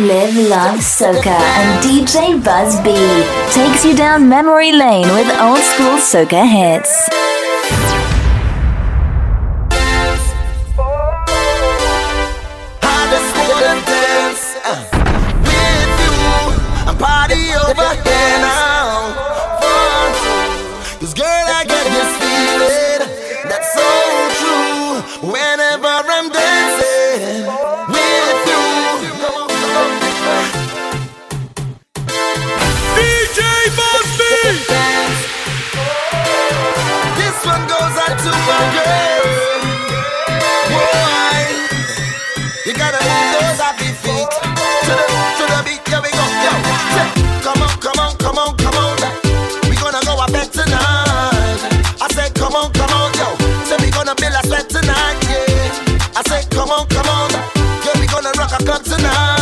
Live Love Soca and DJ Buzz B takes you down memory lane with old school soca hits. o'clock tonight.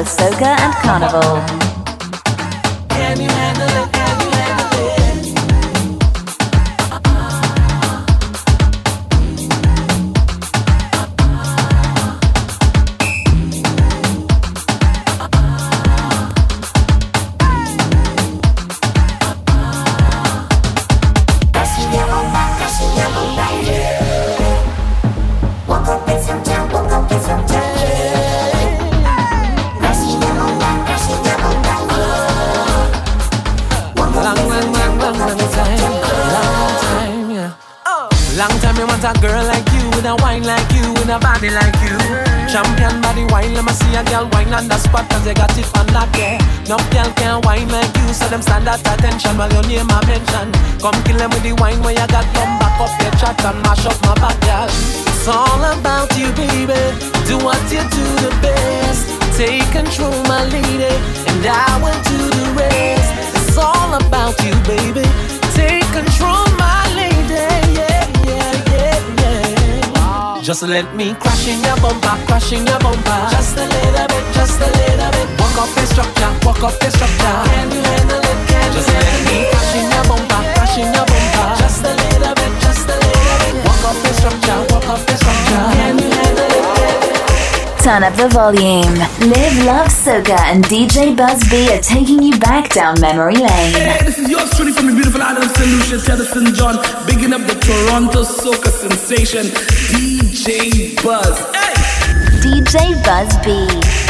with Soca and Carnival. off. Can you handle it? Can just you handle it? Your bumper, your bumper. Just a little bit, just a little bit. Walk off structure, walk off structure. Can you handle it? Turn up the volume. Live, love, soca, and DJ Buzzbee are taking you back down memory lane. Hey, this is yours truly from the beautiful island of St. Lucia, Teddyson John, bigging up the Toronto soca sensation, DJ Buzz. Hey! DJ Buzzbee.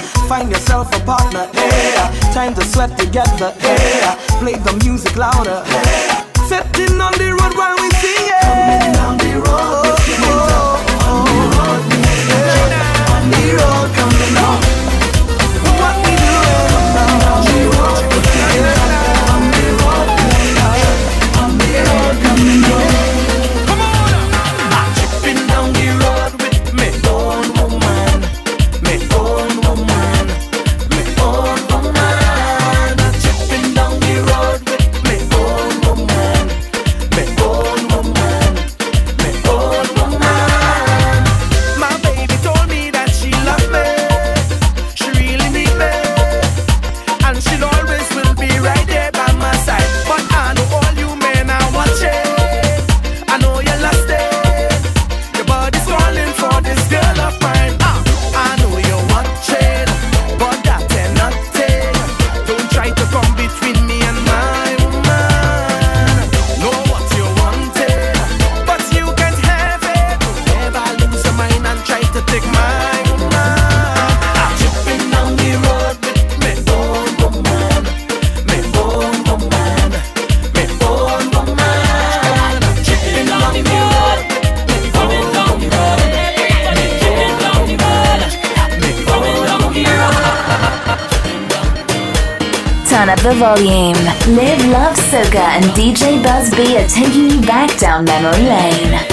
Find yourself a partner, hey. Time to sweat together, hey. Play the music louder, hey. Sitting on the road while we sing, yeah. Coming down the road, oh, oh, oh, on the road, we hey. on the road, coming down. turn up the volume. Live, love, soca, and DJ Buzz B are taking you back down memory lane.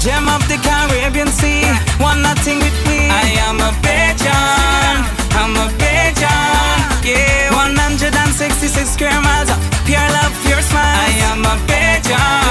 Gem of the Caribbean Sea, one nothing with me. I am a pigeon, I'm a pigeon, 166 square miles, pure love, pure smile. I am a pigeon.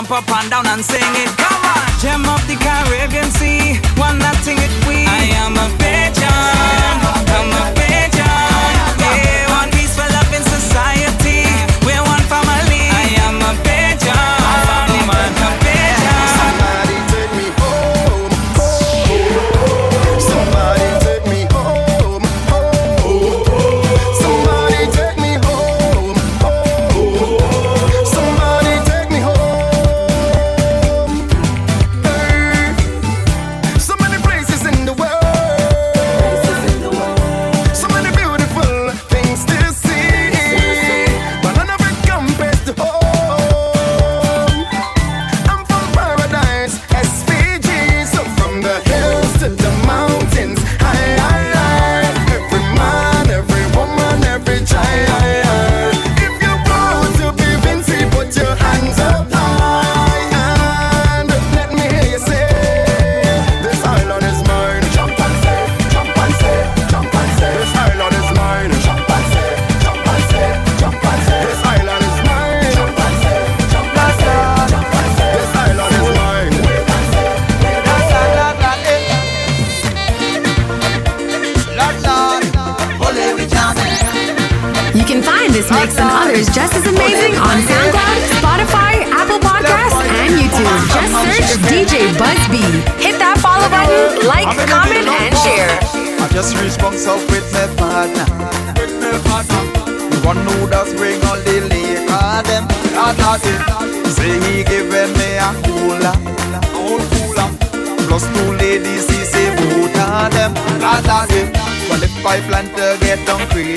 jump up and down and sing it. Come on, gem of the Caribbean Sea, one sing it we. I am a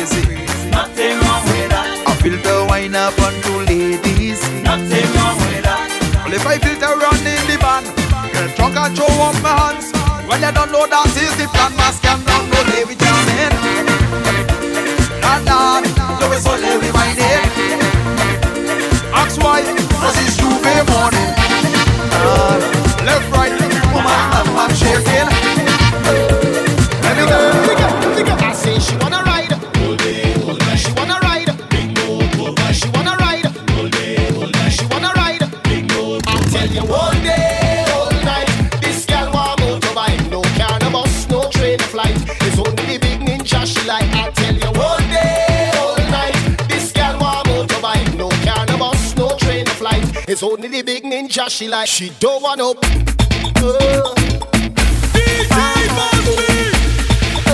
crazy. Nothing wrong with that. I filter wine up on two ladies. Nothing wrong with that. Well, if I filter run in the van, get drunk and show up my hands. Well, you don't know that is the plan. Mask and down, no David Jamin. Not that, no, it's only reminded. Ask why, cause it's all day, all night. This gal want motorbike, no car, no train, no flight. It's only the big ninja she like. I tell you all day, all night. This gal want motorbike, no car, no train, no flight. It's only the big ninja she like. She don't want no. Uh. DJ Bobby. Uh.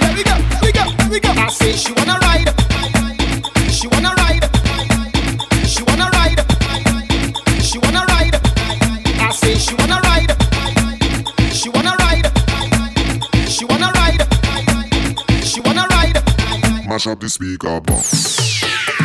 Let me go, let me go, let me go. I say she wanna ride. mash up the speaker ah, box.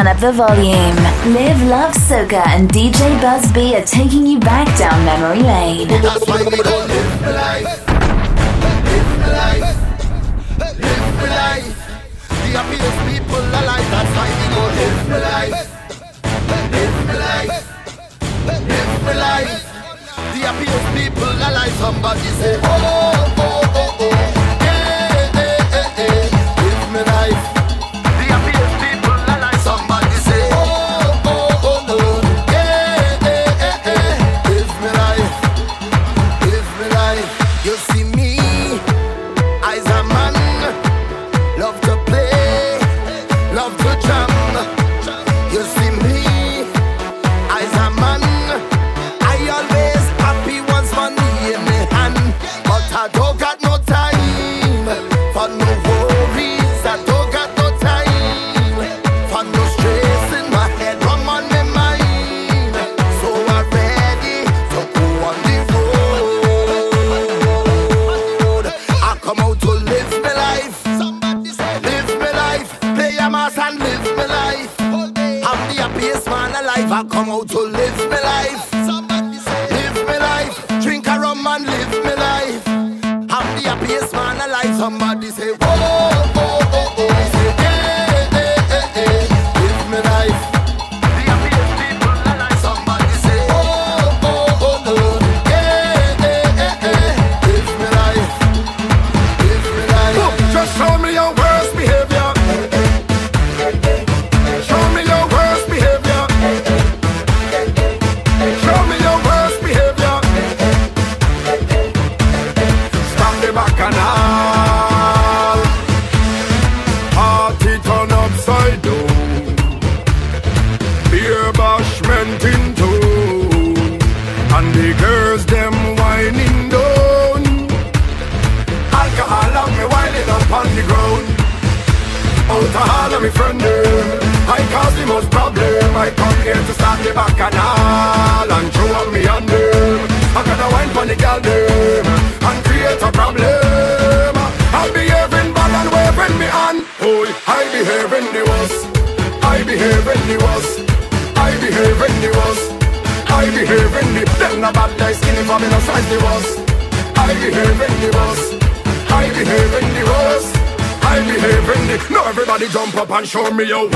turn up the volume. Live, love, soca, and DJ Busby are taking you back down memory lane. Live my life. Live my life. Live my life. The happiest people alive. That's why we live my life. Live my life. Live my life. The happiest people alive. Somebody say, oh, oh, oh, oh. me, yo.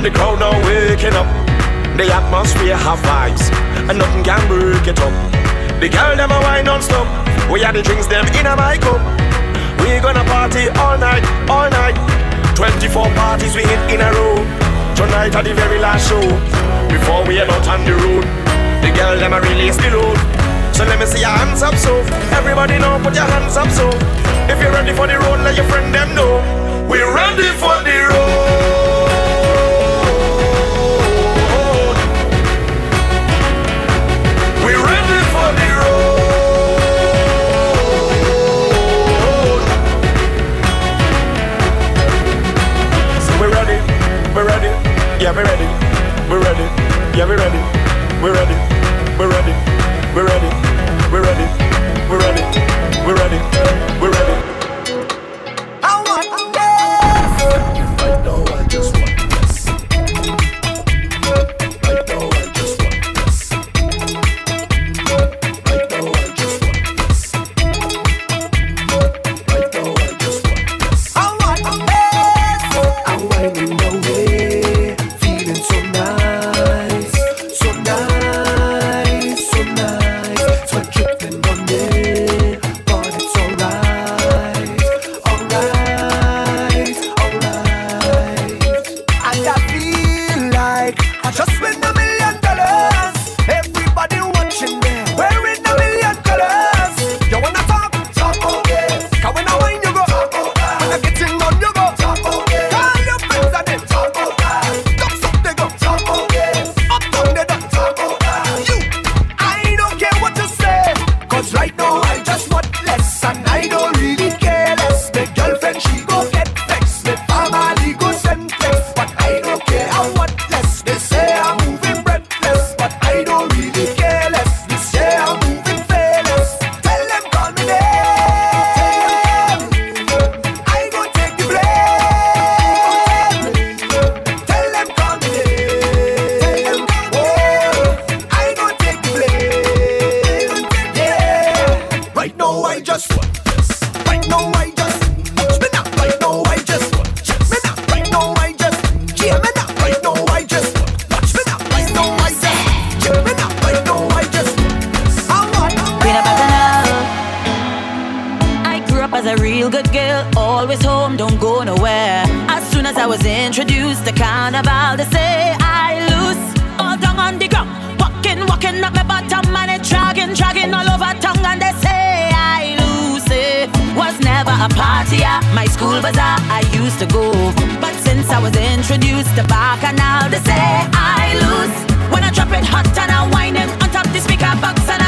And the crowd now waking up. The atmosphere have vibes, and nothing can break it up. The girl them a wine non-stop. We had the drinks them in a my cup. We gonna party all night, all night. 24 parties we hit in a row. Tonight at the very last show. Before we head out on the road, the girl them a release the load. So let me see your hands up, so everybody know, put your hands up, so if you're ready for the road, let your friend them know. We're ready for the road. Yeah, we ready. We ready. Yeah, we ready. We ready. We ready. We ready. carnival, they say I lose. All down on the ground, walking, walking up my bottom, and it dragging, dragging all over town. and they say I lose. It was never a partier, my school bazaar I used to go. But since I was introduced to Bacchanal, they say I lose. When I drop it hot and I whine it on top the speaker box and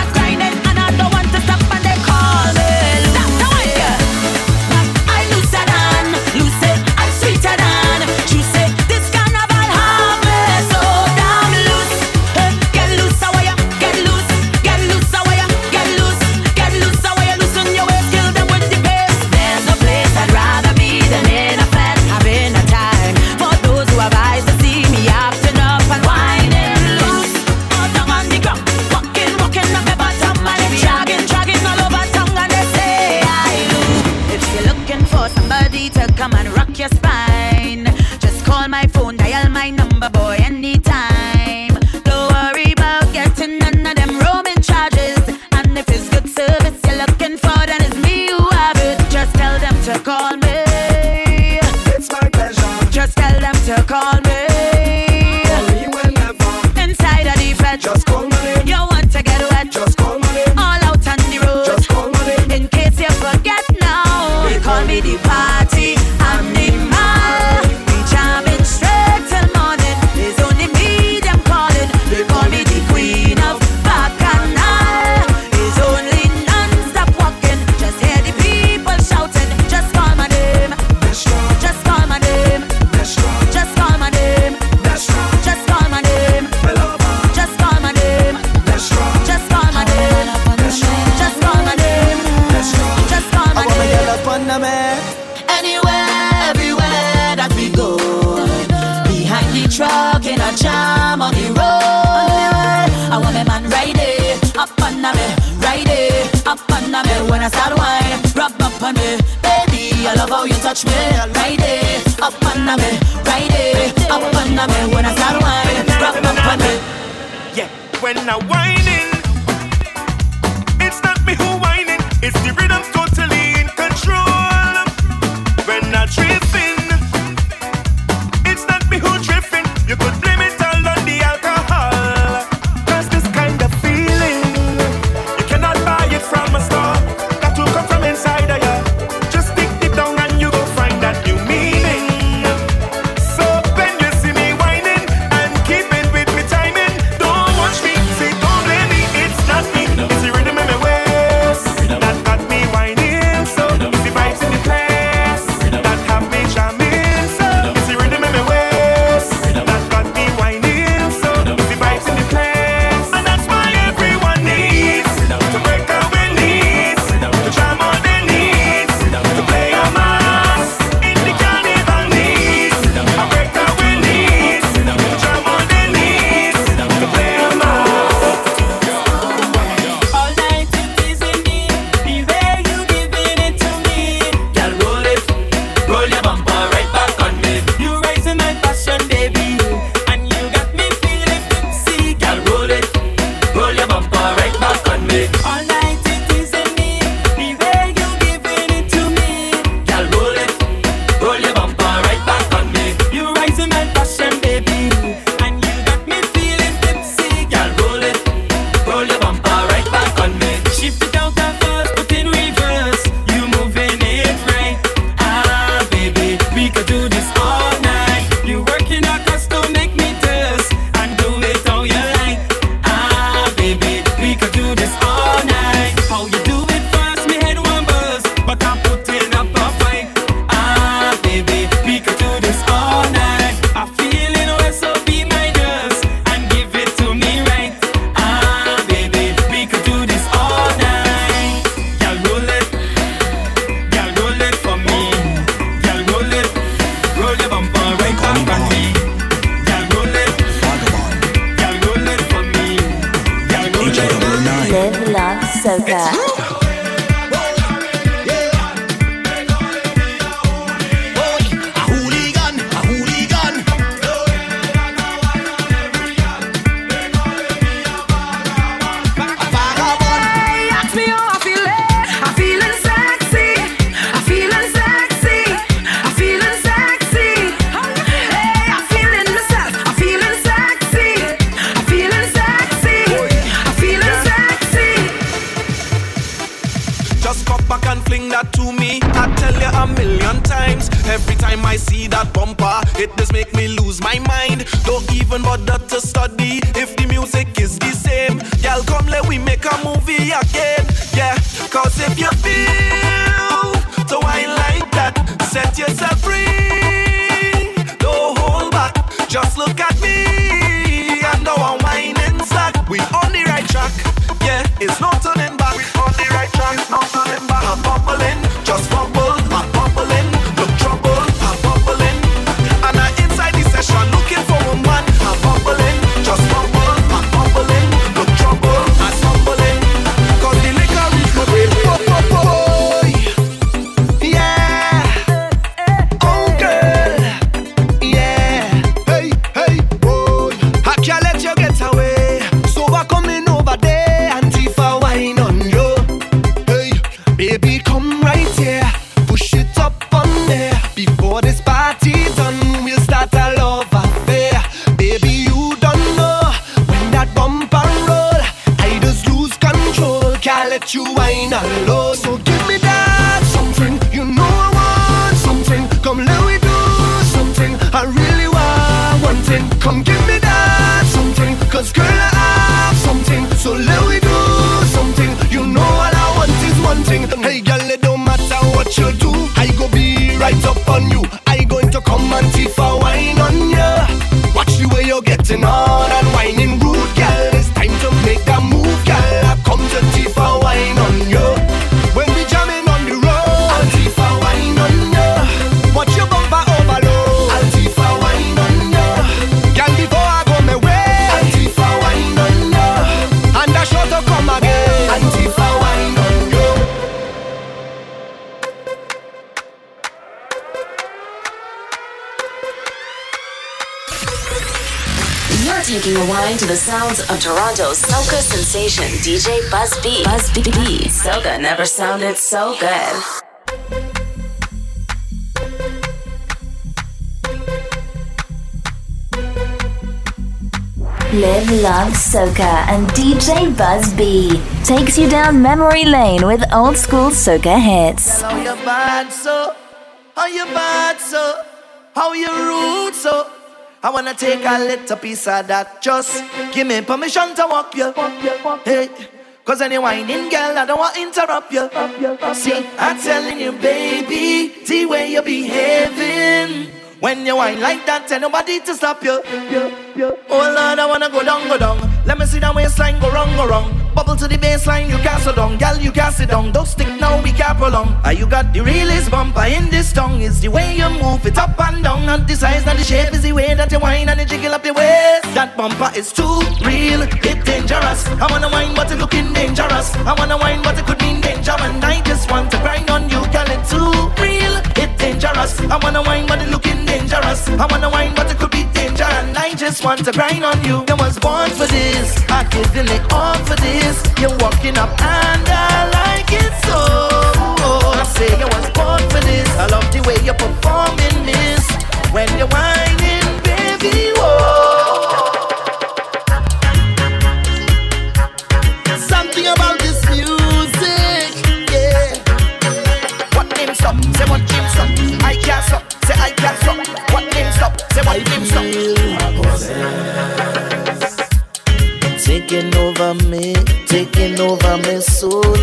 taking to the sounds of Toronto's soca sensation, DJ Buzz B. Buzz B. B. Soca never sounded so good. Live Love Soca and DJ Buzz B takes you down memory lane with old school soca hits. How you bad so? How you bad so? How you rude so? I wanna take a little piece of that. Just give me permission to walk you. Hey, cause any whining girl, I don't want to interrupt you. See, I'm telling you, baby, the way you're behaving. When you whine like that, tell nobody to stop you. Oh Lord, I wanna go down, go down. Let me see that waistline go wrong, go wrong. Bubble to the baseline, you can't sit down. Girl, you can't sit down. Don't stick now, we can't prolong. Ah, you got the realest bumper in this tongue. Is the way you move it up and down. Not the size, not the shape, is the way that you whine and you jiggle up your waist. That bumper is too real, it dangerous. I wanna whine, but it looking dangerous. I wanna whine, but it could mean danger. And I just want to grind on you, girl, it's too real, dangerous. I wanna wine, but it looking dangerous. I wanna wine, but it could be danger. And I just want to grind on you. You was born for this. I giving it all for this. You're walking up and I like it so. I say you was born for this. I love the way you're performing this. When you're whining, baby, stop? I can't stop. Say I can't stop. What name stop? Say what name stop? Taking over me, taking over my soul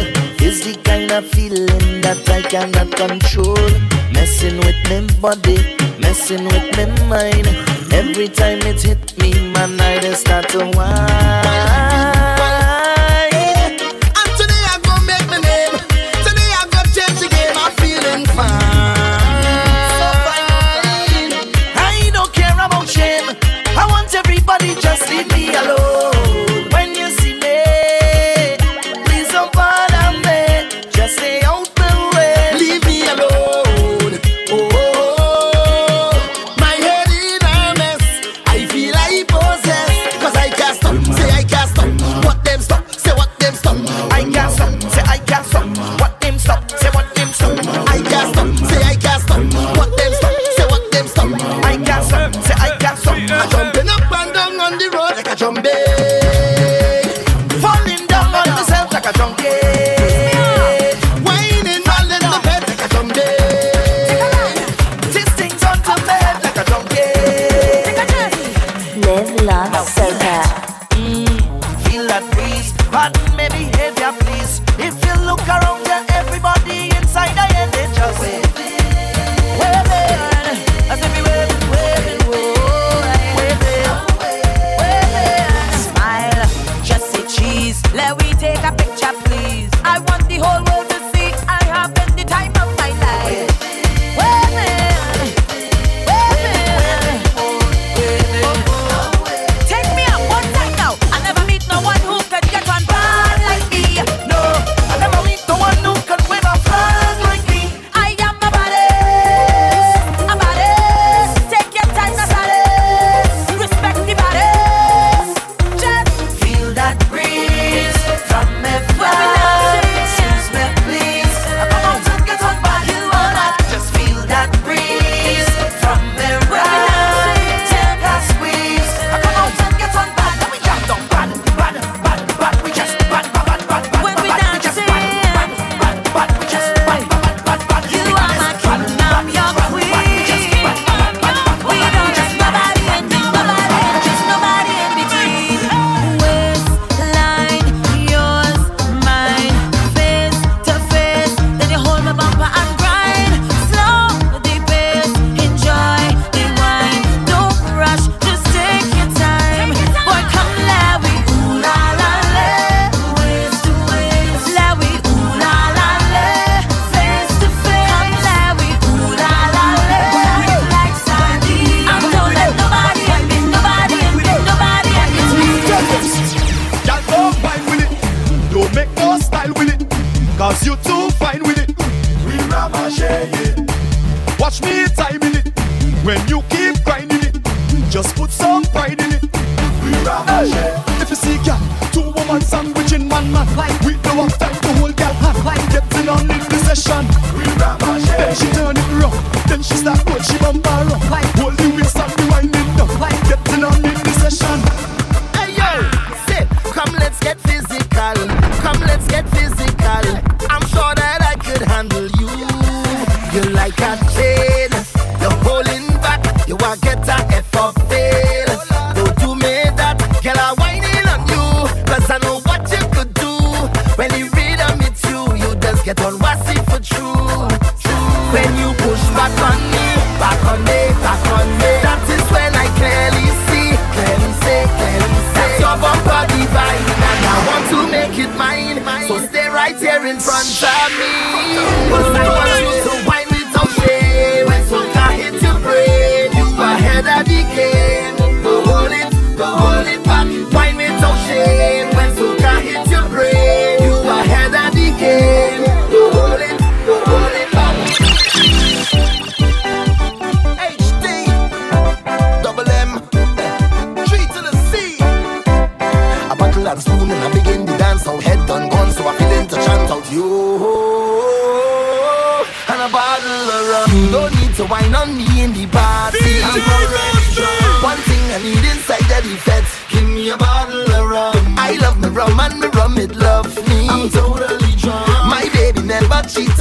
is the kind of feeling that I cannot control. Messing with me body, messing with me mind. Every time it hit me, man, I just start to whine. the road like a drum beat.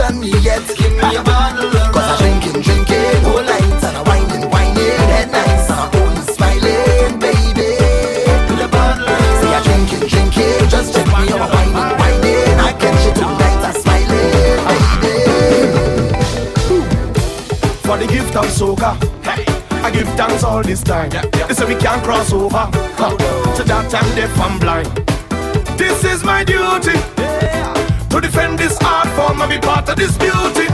On me yet. Give me a bottle of. Cause I drinking, drinking, whole night and I'm whining, whining, head nice and I'm only smiling, baby. With a bottle, see I'm drinking, drinking, just check me out, whining, whining. I catch you tonight, I'm smiling, baby. for the gift of soca. I give thanks all this time. They say we can't cross over. Huh. To that time, deaf and blind. This is my duty to defend this art form and be part of this beauty.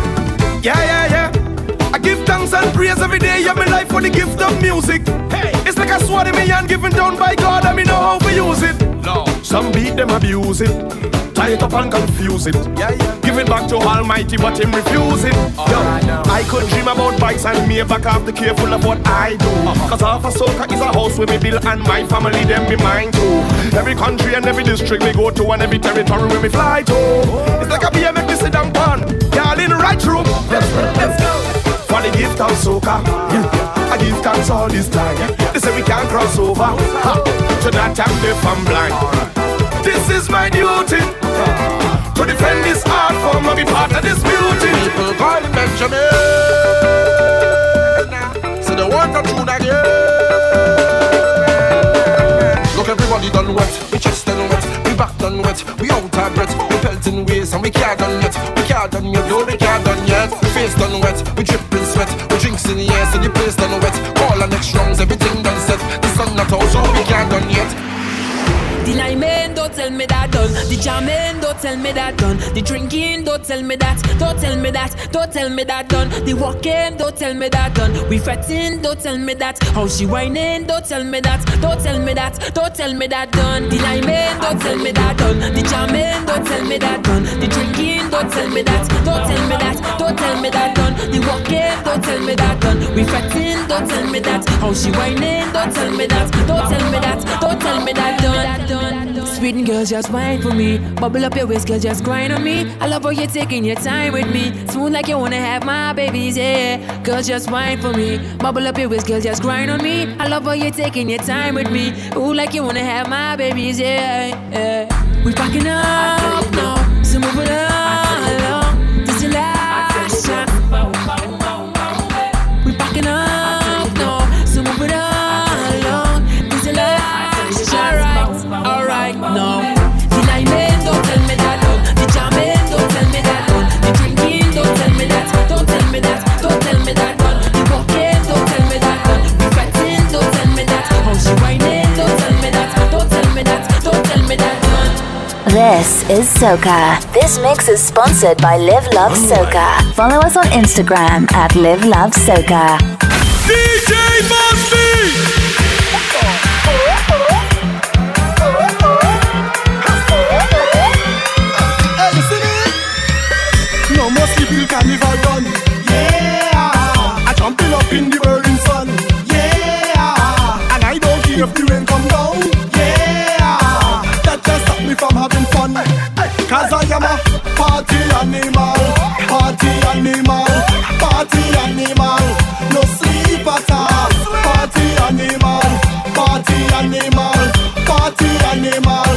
Yeah, yeah, yeah. I give thanks and praise every day of my life for the gift of music. Hey, it's like a sword in me hand given down by God, and me know how to use it. No, some beat them abuse it, tie it up and confuse it. Yeah, yeah. Give it back to Almighty, but him refuse it. Yo, I could dream about bikes and me back off the careful of what I do. Uh-huh. Cause half a soca is a house where me build and my family them be mine too. Every country and every district we go to and every territory where we fly to. It's like a BMX me sit down pan. Y'all in the right room. Let's go, let's go. For the gift of soca, yeah. I give thanks all this time. They say we can't cross over. Ha. To that time they from blind. This is my duty. To defend this art form and be part of this beauty. People call him Benjamin. So they want a tune again. Look, everybody done wet. We chest done wet. We back done wet. We out of breath. We pelting waist and we can't done yet. We can't done yet. No, we can't done yet. Face done wet. We dripping sweat. We drinks in the air, so the place done wet. Call our next rounds, everything done set. The sun not out, so we can't done yet. The liming, don't tell me that done. The jamming, don't tell me that done. The drinking, don't tell me that. Don't tell me that. Don't tell me that done. The walking, don't tell me that done. We fretting, don't tell me that. How she whining, don't tell me that. Don't tell me that. Don't tell me that done. The liming, don't tell me that done. The jamming, don't tell me that done. The drinking, don't tell me that. Don't tell me that. Don't tell me that done. The walking, don't tell me that done. We fretting, don't tell me that. How she whining, don't tell me that. Don't tell me that. Don't tell me that done. Sweet girls, just wine for me. Bubble up your waist, girl, just grind on me. I love how you're taking your time with me. Smooth like you wanna have my babies, yeah. Girls, just wine for me. Bubble up your waist, girl, just grind on me. I love how you're taking your time with me. Ooh, like you wanna have my babies, yeah. yeah. We packing up now, so move it along. This is Soca. This mix is sponsored by Live Love oh Soca. Follow us on Instagram at Live Love Soca. Party animal, party animal, no sleep at all. Party animal, party animal, party animal.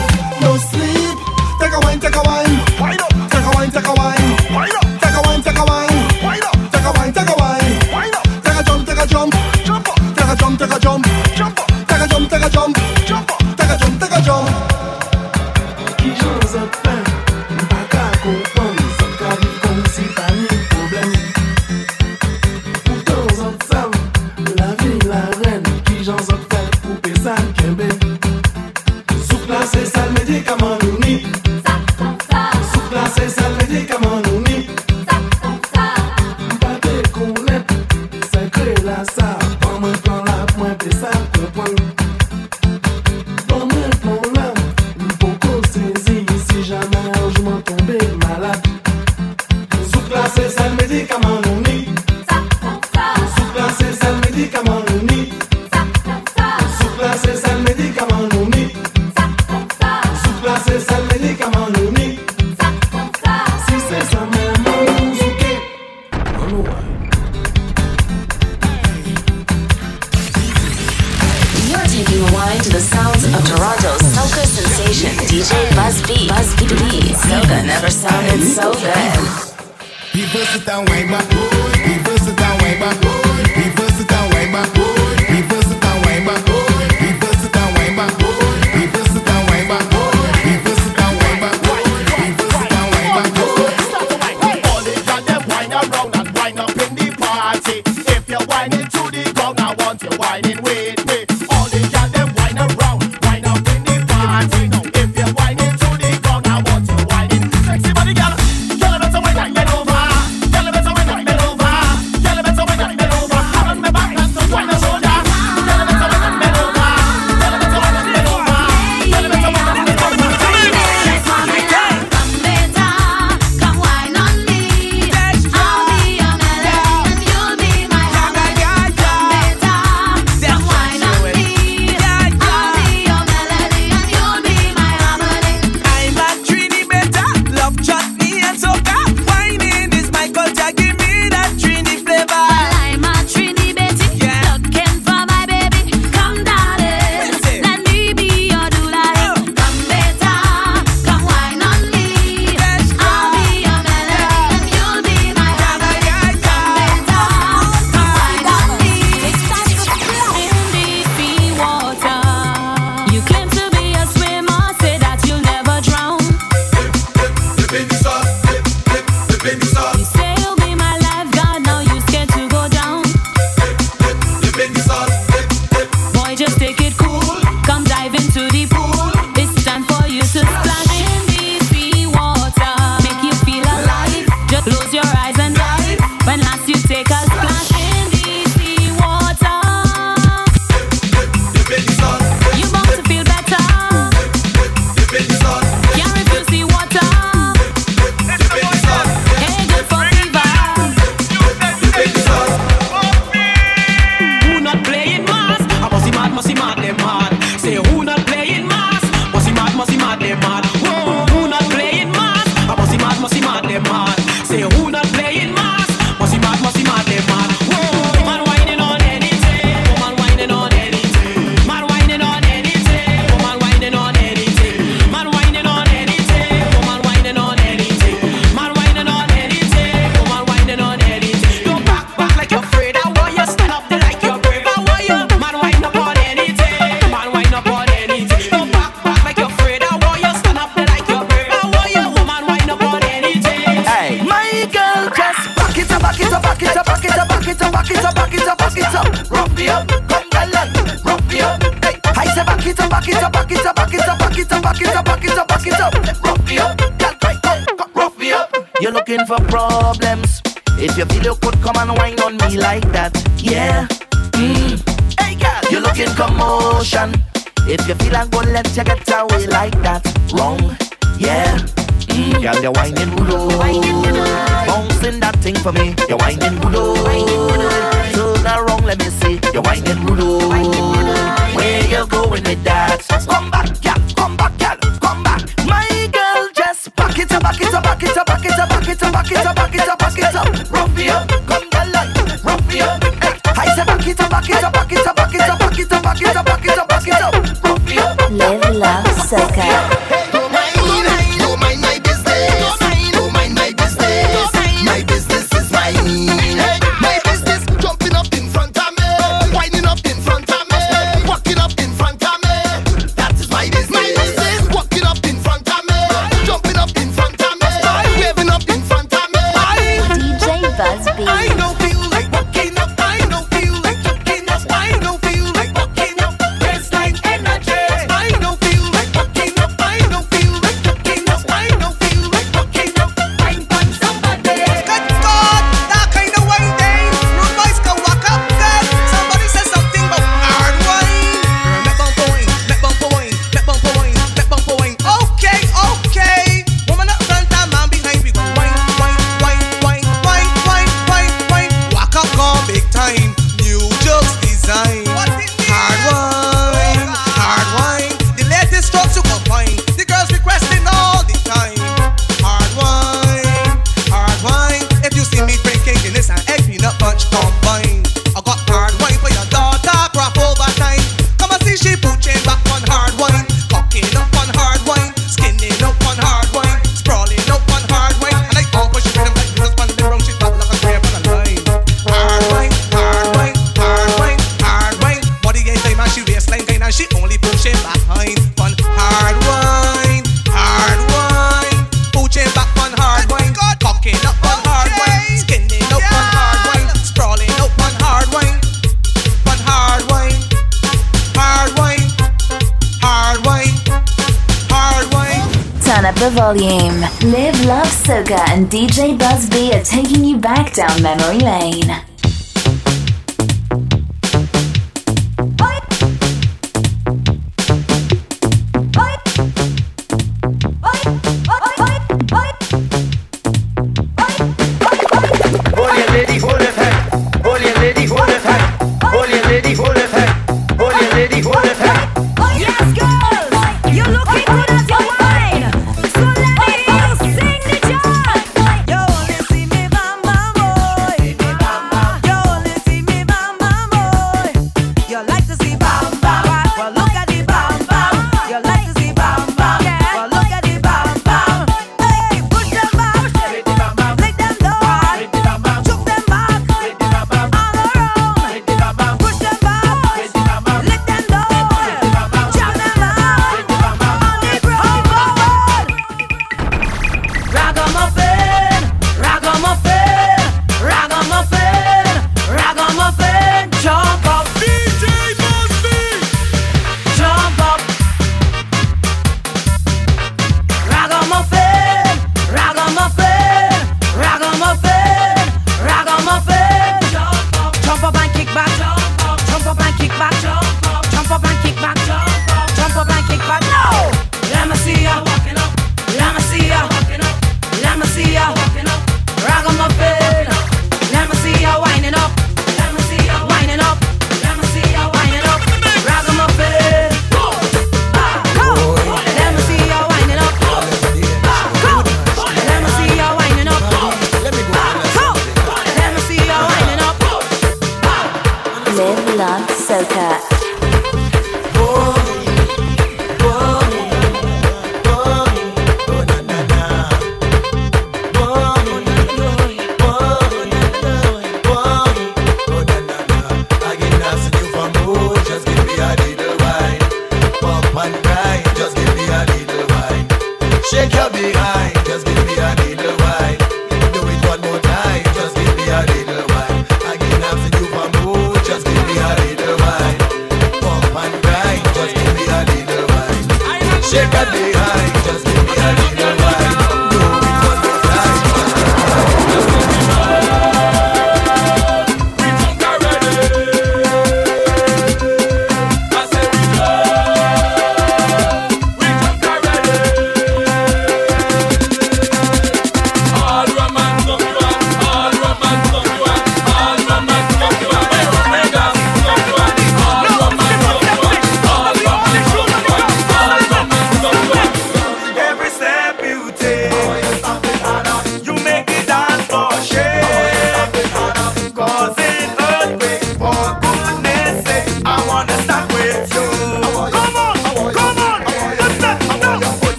volume. Live, love, soca, and DJ Buzz B are taking you back down memory lane.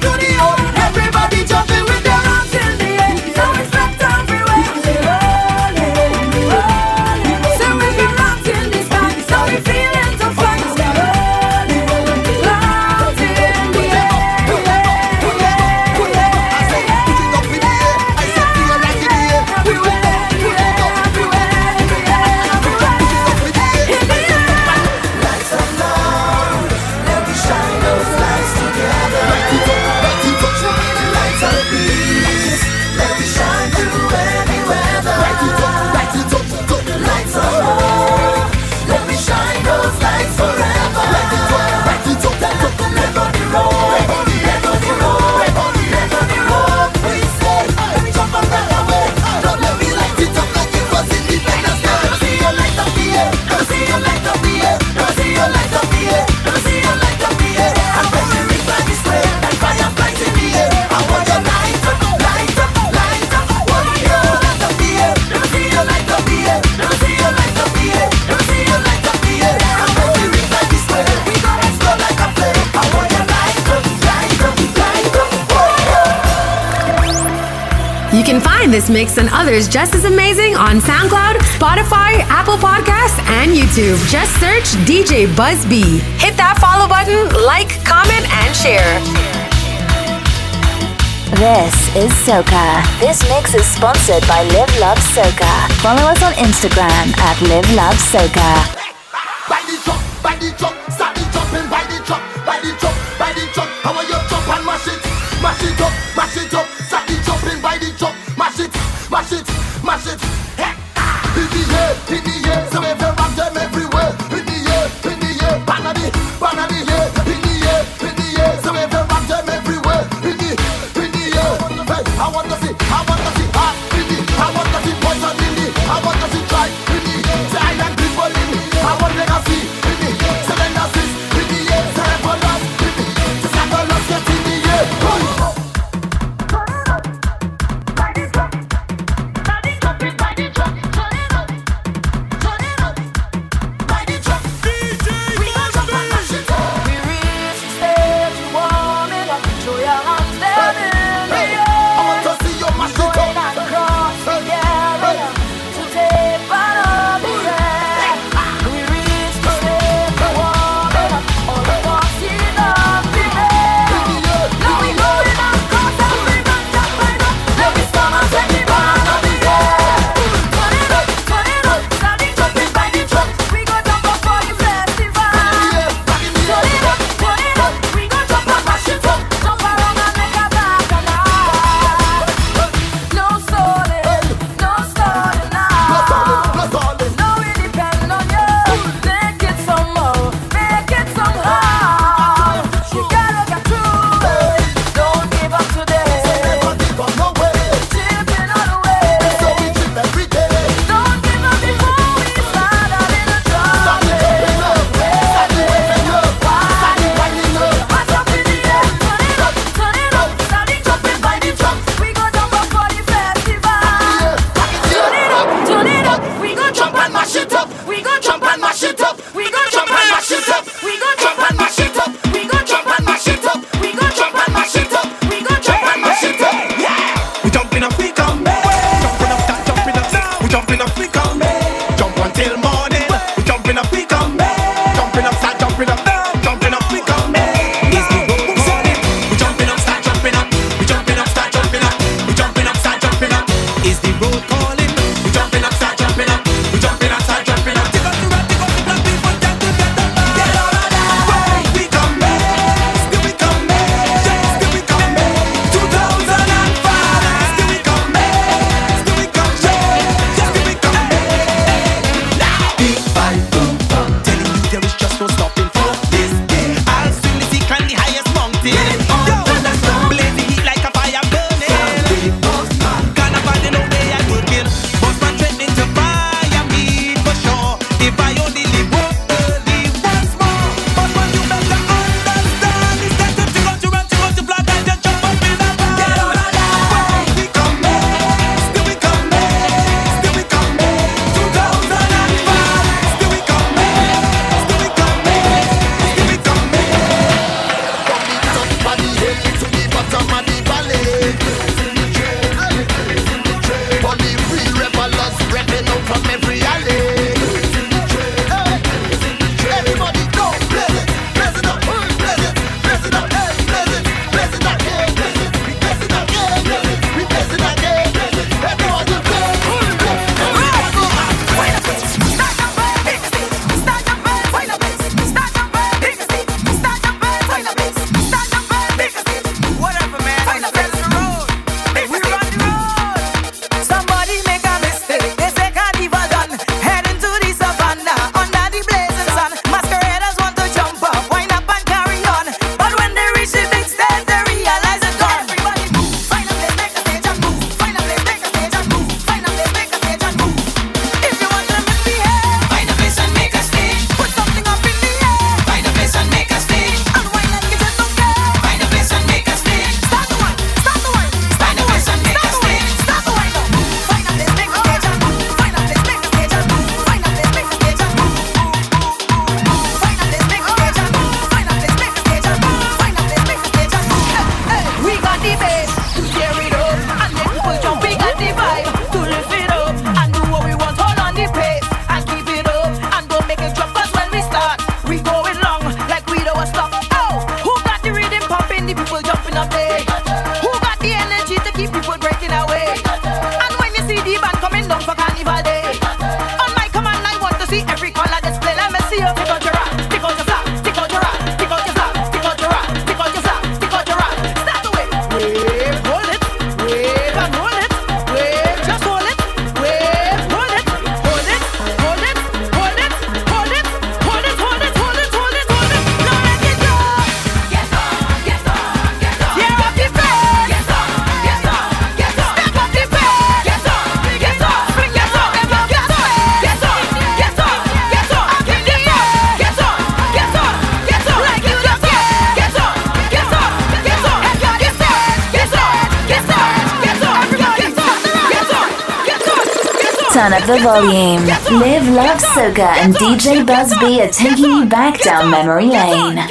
Junior. Find this mix and others just as amazing on SoundCloud, Spotify, Apple Podcasts, and YouTube. Just search DJ Buzzbee. Hit that follow button, like, comment, and share. This is Soca. This mix is sponsored by Live Love Soca. Follow us on Instagram at Live Love Soca. turn up the volume. Live, love, soca, and DJ Buzz B are taking you back down memory lane.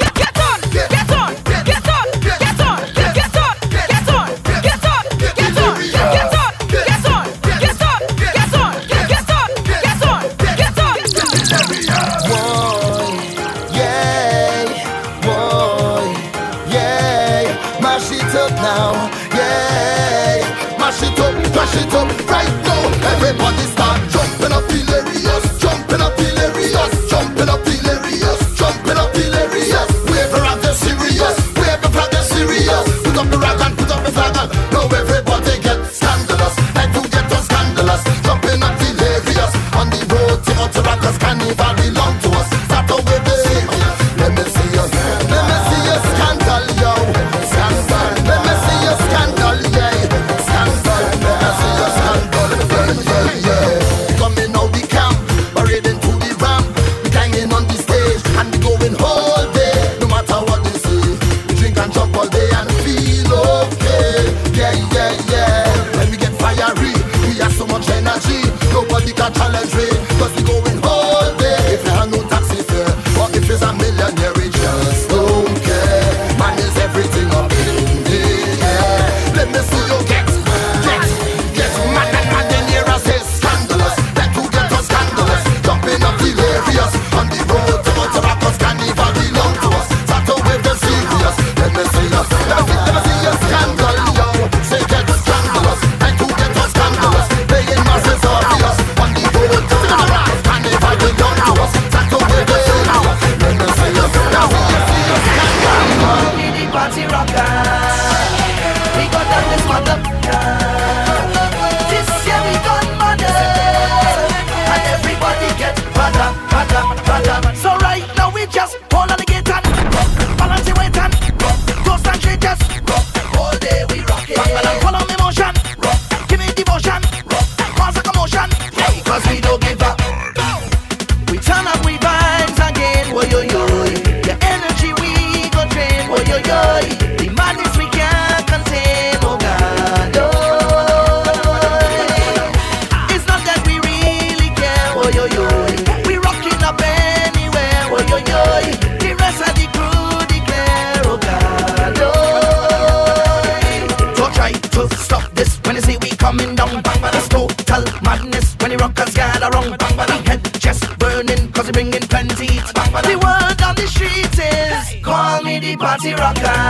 madness when the rockers gather round. Bang bang, head chest burning, cause he bringing plenty. Bang bang, the word on the street is call me the party rocker.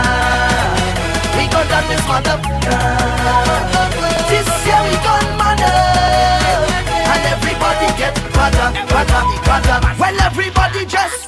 We go down this motherfucker. This year we gone mother, and everybody get badder, badder, badder. Well, everybody just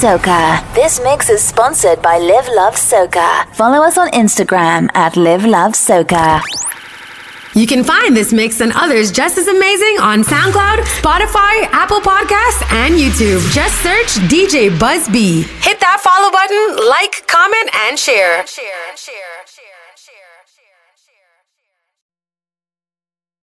Soca. This mix is sponsored by Live Love Soca. Follow us on Instagram at Live Love Soca. You can find this mix and others just as amazing on SoundCloud, Spotify, Apple Podcasts, and YouTube. Just search DJ Buzz B. Hit that follow button, like, comment, and share. Share, share.